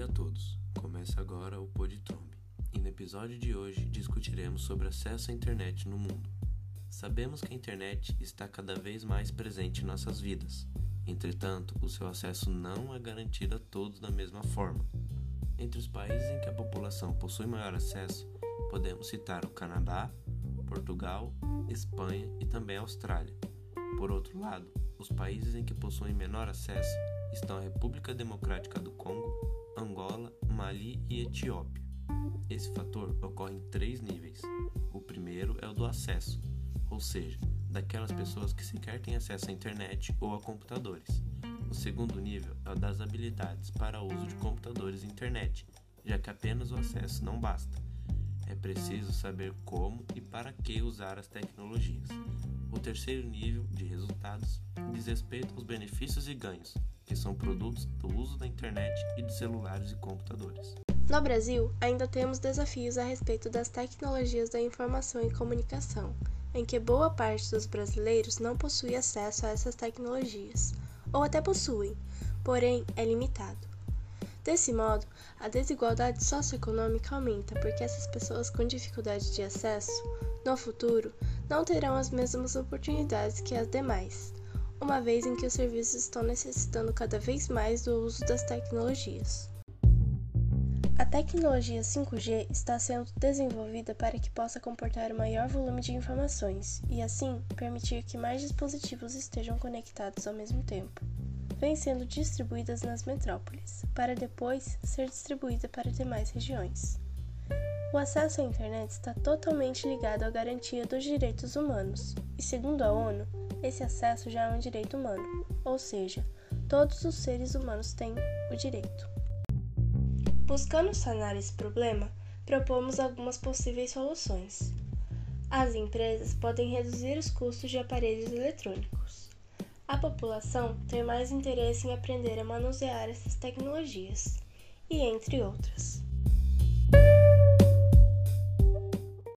todos. Começa agora o Podtrombe. E no episódio de hoje discutiremos sobre acesso à internet no mundo. Sabemos que a internet está cada vez mais presente em nossas vidas. Entretanto, o seu acesso não é garantido a todos da mesma forma. Entre os países em que a população possui maior acesso, podemos citar o Canadá, Portugal, Espanha e também a Austrália. Por outro lado, os países em que possuem menor acesso estão a República Democrática do Congo, Angola, Mali e Etiópia. Esse fator ocorre em três níveis. O primeiro é o do acesso, ou seja, daquelas pessoas que sequer têm acesso à internet ou a computadores. O segundo nível é o das habilidades para uso de computadores e internet, já que apenas o acesso não basta. É preciso saber como e para que usar as tecnologias. O terceiro nível de resultados diz respeito aos benefícios e ganhos, que são produtos do uso da internet e dos celulares e computadores. No Brasil, ainda temos desafios a respeito das tecnologias da informação e comunicação, em que boa parte dos brasileiros não possui acesso a essas tecnologias, ou até possuem, porém é limitado. Desse modo, a desigualdade socioeconômica aumenta porque essas pessoas com dificuldade de acesso, no futuro, não terão as mesmas oportunidades que as demais, uma vez em que os serviços estão necessitando cada vez mais do uso das tecnologias. A tecnologia 5G está sendo desenvolvida para que possa comportar o maior volume de informações e, assim, permitir que mais dispositivos estejam conectados ao mesmo tempo. Vem sendo distribuídas nas metrópoles, para depois ser distribuída para demais regiões. O acesso à internet está totalmente ligado à garantia dos direitos humanos, e segundo a ONU, esse acesso já é um direito humano, ou seja, todos os seres humanos têm o direito. Buscando sanar esse problema, propomos algumas possíveis soluções. As empresas podem reduzir os custos de aparelhos eletrônicos. A população tem mais interesse em aprender a manusear essas tecnologias, e entre outras.